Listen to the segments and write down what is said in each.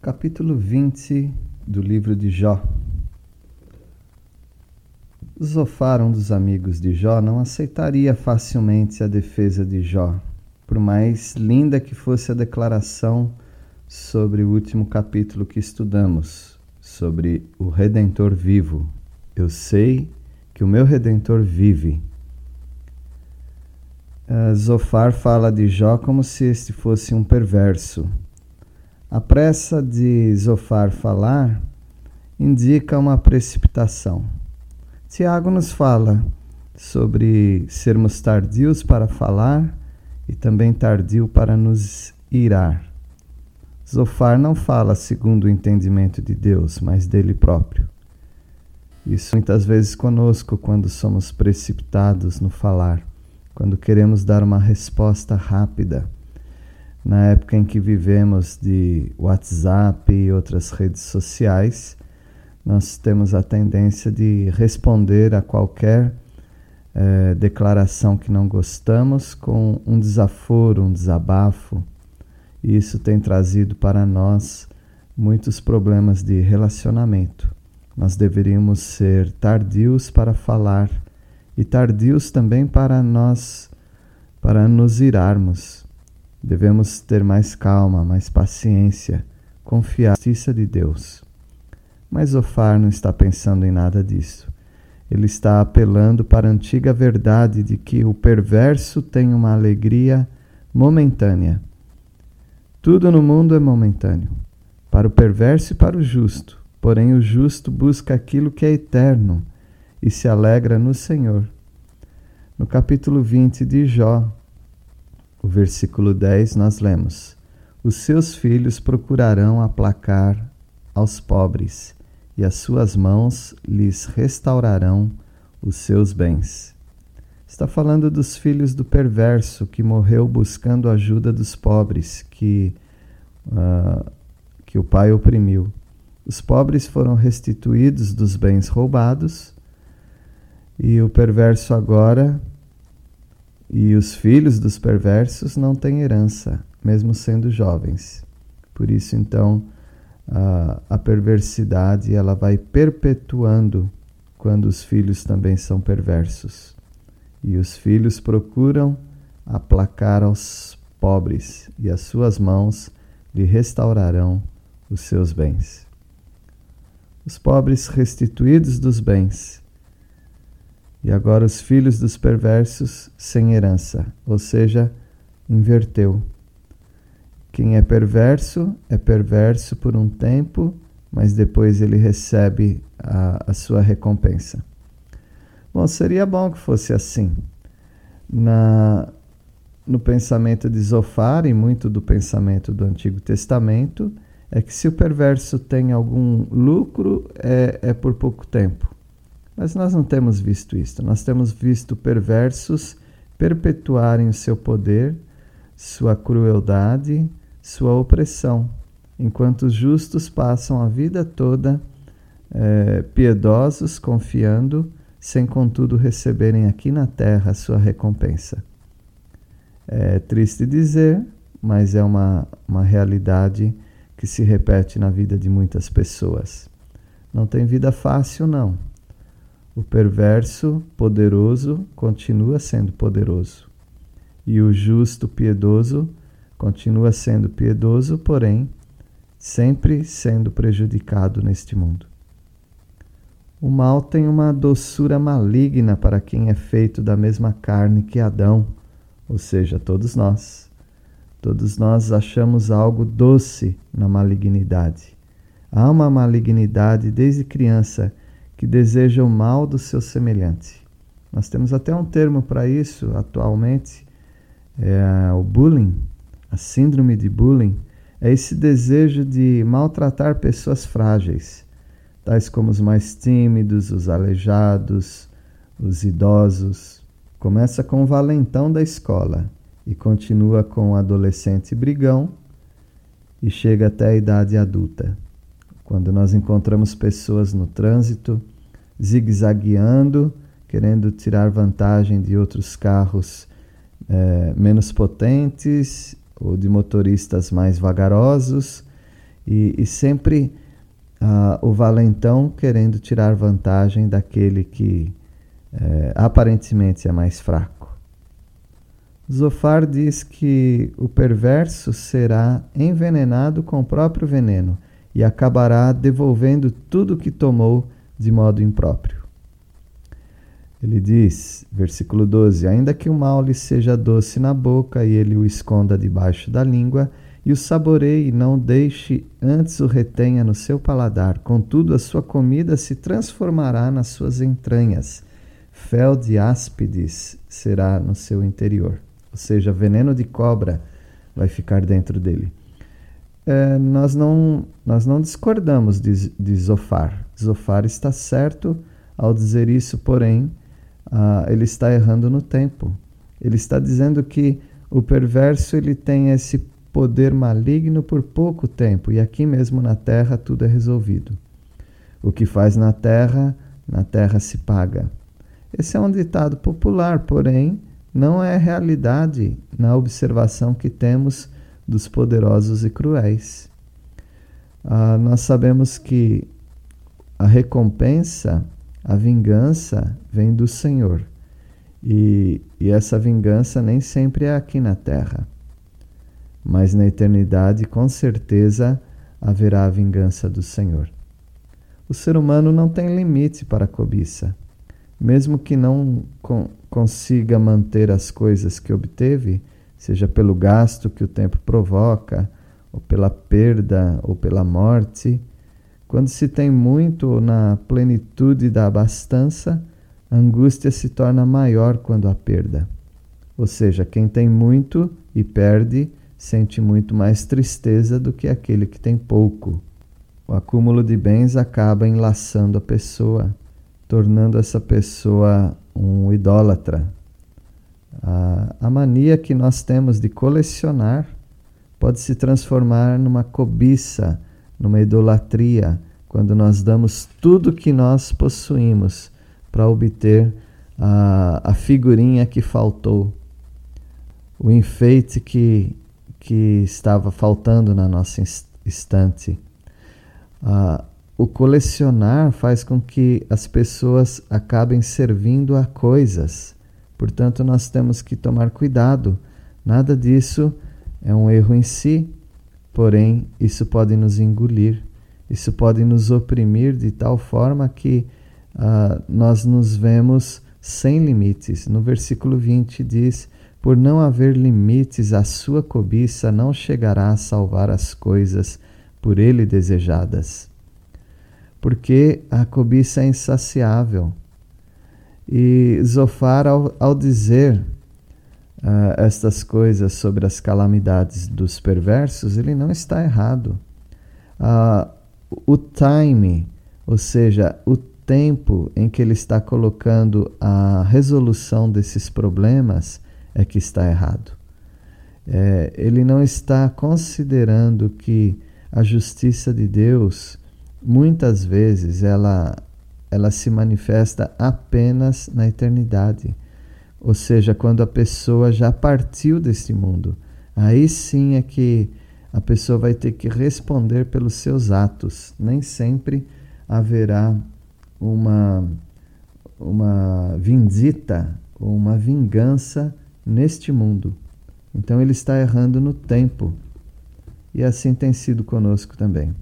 Capítulo 20 do livro de Jó. Zofar, um dos amigos de Jó, não aceitaria facilmente a defesa de Jó, por mais linda que fosse a declaração sobre o último capítulo que estudamos, sobre o Redentor vivo. Eu sei que o meu Redentor vive. Uh, Zofar fala de Jó como se este fosse um perverso a pressa de Zofar falar indica uma precipitação. Tiago nos fala sobre sermos tardios para falar e também tardio para nos irar. Zofar não fala segundo o entendimento de Deus, mas dele próprio. Isso muitas vezes conosco quando somos precipitados no falar, quando queremos dar uma resposta rápida na época em que vivemos de WhatsApp e outras redes sociais, nós temos a tendência de responder a qualquer eh, declaração que não gostamos com um desaforo, um desabafo. E isso tem trazido para nós muitos problemas de relacionamento. Nós deveríamos ser tardios para falar e tardios também para nós, para nos irarmos. Devemos ter mais calma, mais paciência, confiar na justiça de Deus. Mas Ofar não está pensando em nada disso. Ele está apelando para a antiga verdade de que o perverso tem uma alegria momentânea. Tudo no mundo é momentâneo, para o perverso e para o justo. Porém, o justo busca aquilo que é eterno e se alegra no Senhor. No capítulo 20 de Jó, o versículo 10 nós lemos: Os seus filhos procurarão aplacar aos pobres, e as suas mãos lhes restaurarão os seus bens. Está falando dos filhos do perverso que morreu buscando a ajuda dos pobres, que, uh, que o pai oprimiu. Os pobres foram restituídos dos bens roubados, e o perverso agora e os filhos dos perversos não têm herança, mesmo sendo jovens. Por isso, então, a, a perversidade ela vai perpetuando quando os filhos também são perversos. E os filhos procuram aplacar aos pobres, e as suas mãos lhe restaurarão os seus bens. Os pobres restituídos dos bens e agora os filhos dos perversos sem herança, ou seja, inverteu. Quem é perverso é perverso por um tempo, mas depois ele recebe a, a sua recompensa. Bom, seria bom que fosse assim. Na, no pensamento de Zofar e muito do pensamento do Antigo Testamento, é que se o perverso tem algum lucro, é, é por pouco tempo. Mas nós não temos visto isto. Nós temos visto perversos perpetuarem o seu poder, sua crueldade, sua opressão, enquanto os justos passam a vida toda é, piedosos, confiando, sem contudo receberem aqui na terra a sua recompensa. É triste dizer, mas é uma, uma realidade que se repete na vida de muitas pessoas. Não tem vida fácil, não. O perverso, poderoso, continua sendo poderoso. E o justo, piedoso, continua sendo piedoso, porém, sempre sendo prejudicado neste mundo. O mal tem uma doçura maligna para quem é feito da mesma carne que Adão, ou seja, todos nós. Todos nós achamos algo doce na malignidade. Há uma malignidade desde criança que deseja o mal do seu semelhante. Nós temos até um termo para isso atualmente, é o bullying, a síndrome de bullying, é esse desejo de maltratar pessoas frágeis, tais como os mais tímidos, os aleijados, os idosos. Começa com o valentão da escola e continua com o adolescente brigão e chega até a idade adulta. Quando nós encontramos pessoas no trânsito zigue-zagueando, querendo tirar vantagem de outros carros é, menos potentes ou de motoristas mais vagarosos, E, e sempre uh, o valentão querendo tirar vantagem daquele que uh, aparentemente é mais fraco. Zofar diz que o perverso será envenenado com o próprio veneno e acabará devolvendo tudo o que tomou de modo impróprio. Ele diz, versículo 12: Ainda que o mal lhe seja doce na boca e ele o esconda debaixo da língua, e o saboreie, não deixe, antes o retenha no seu paladar. Contudo, a sua comida se transformará nas suas entranhas. Fel de áspides será no seu interior. Ou seja, veneno de cobra vai ficar dentro dele. É, nós, não, nós não discordamos de, de Zofar. Zofar está certo ao dizer isso, porém, ah, ele está errando no tempo. Ele está dizendo que o perverso ele tem esse poder maligno por pouco tempo, e aqui mesmo na terra tudo é resolvido. O que faz na terra, na terra se paga. Esse é um ditado popular, porém, não é realidade na observação que temos dos poderosos e cruéis. Ah, nós sabemos que a recompensa, a vingança, vem do Senhor. E, e essa vingança nem sempre é aqui na terra mas na eternidade com certeza haverá a vingança do Senhor. O ser humano não tem limite para a cobiça. Mesmo que não con consiga manter as coisas que obteve, seja pelo gasto que o tempo provoca, ou pela perda, ou pela morte, quando se tem muito na plenitude da abastança, a angústia se torna maior quando há perda. Ou seja, quem tem muito e perde, sente muito mais tristeza do que aquele que tem pouco. O acúmulo de bens acaba enlaçando a pessoa, tornando essa pessoa um idólatra. A, mania que nós temos de colecionar pode se transformar numa cobiça, numa idolatria, quando nós damos tudo que nós possuímos para obter a, a figurinha que faltou, o enfeite que que estava faltando na nossa estante. O colecionar faz com que as pessoas acabem servindo a coisas. Portanto, nós temos que tomar cuidado. Nada disso é um erro em si, porém, isso pode nos engolir, isso pode nos oprimir de tal forma que ah, nós nos vemos sem limites. No versículo 20 diz por não haver limites, a sua cobiça não chegará a salvar as coisas por ele desejadas. Porque a cobiça é insaciável. E Zofar, ao, ao dizer uh, estas coisas sobre as calamidades dos perversos, ele não está errado. Uh, o time, ou seja, o tempo em que ele está colocando a resolução desses problemas, é que está errado. É, ele não está considerando que a justiça de Deus, muitas vezes, ela, ela se manifesta apenas na eternidade. Ou seja, quando a pessoa já partiu deste mundo. Aí sim é que a pessoa vai ter que responder pelos seus atos. Nem sempre haverá uma, uma vindita ou uma vingança neste mundo. Então ele está errando no tempo. E assim tem sido conosco também.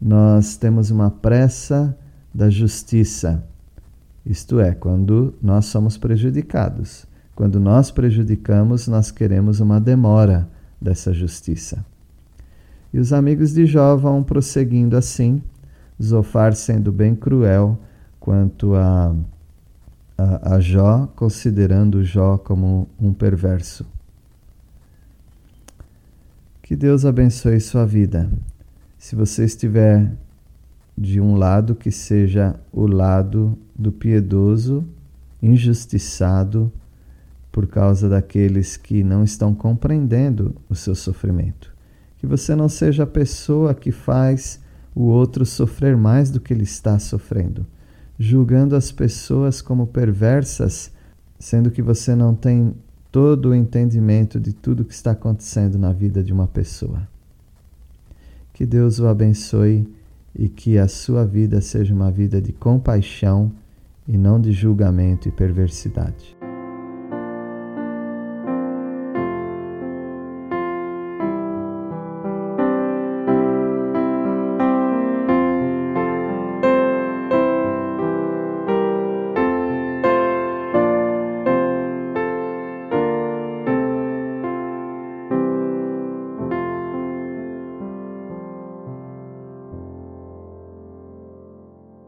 Nós temos uma pressa da justiça, isto é, quando nós somos prejudicados. Quando nós prejudicamos, nós queremos uma demora dessa justiça. E os amigos de Jó vão prosseguindo assim, Zofar sendo bem cruel quanto a a, a Jó, considerando Jó como um perverso. Que Deus abençoe sua vida. Se você estiver de um lado, que seja o lado do piedoso, injustiçado por causa daqueles que não estão compreendendo o seu sofrimento. Que você não seja a pessoa que faz o outro sofrer mais do que ele está sofrendo julgando as pessoas como perversas, sendo que você não tem todo o entendimento de tudo que está acontecendo na vida de uma pessoa. Que Deus o abençoe e que a sua vida seja uma vida de compaixão e não de julgamento e perversidade.